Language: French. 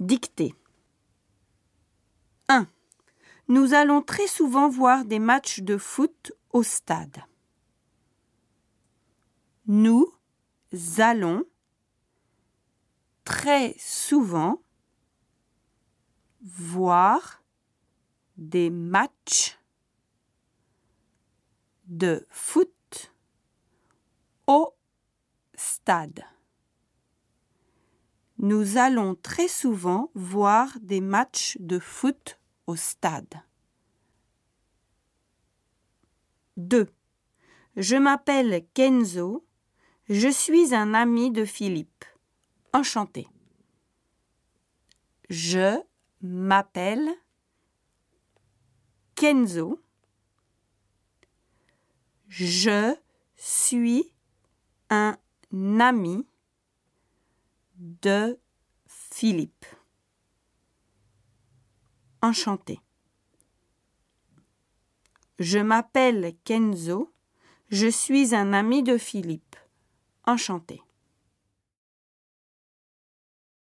Dictée. 1. Nous allons très souvent voir des matchs de foot au stade. Nous allons très souvent voir des matchs de foot au stade. Nous allons très souvent voir des matchs de foot au stade. 2. Je m'appelle Kenzo. Je suis un ami de Philippe. Enchanté. Je m'appelle Kenzo. Je suis un ami de Philippe. Enchanté. Je m'appelle Kenzo. Je suis un ami de Philippe. Enchanté.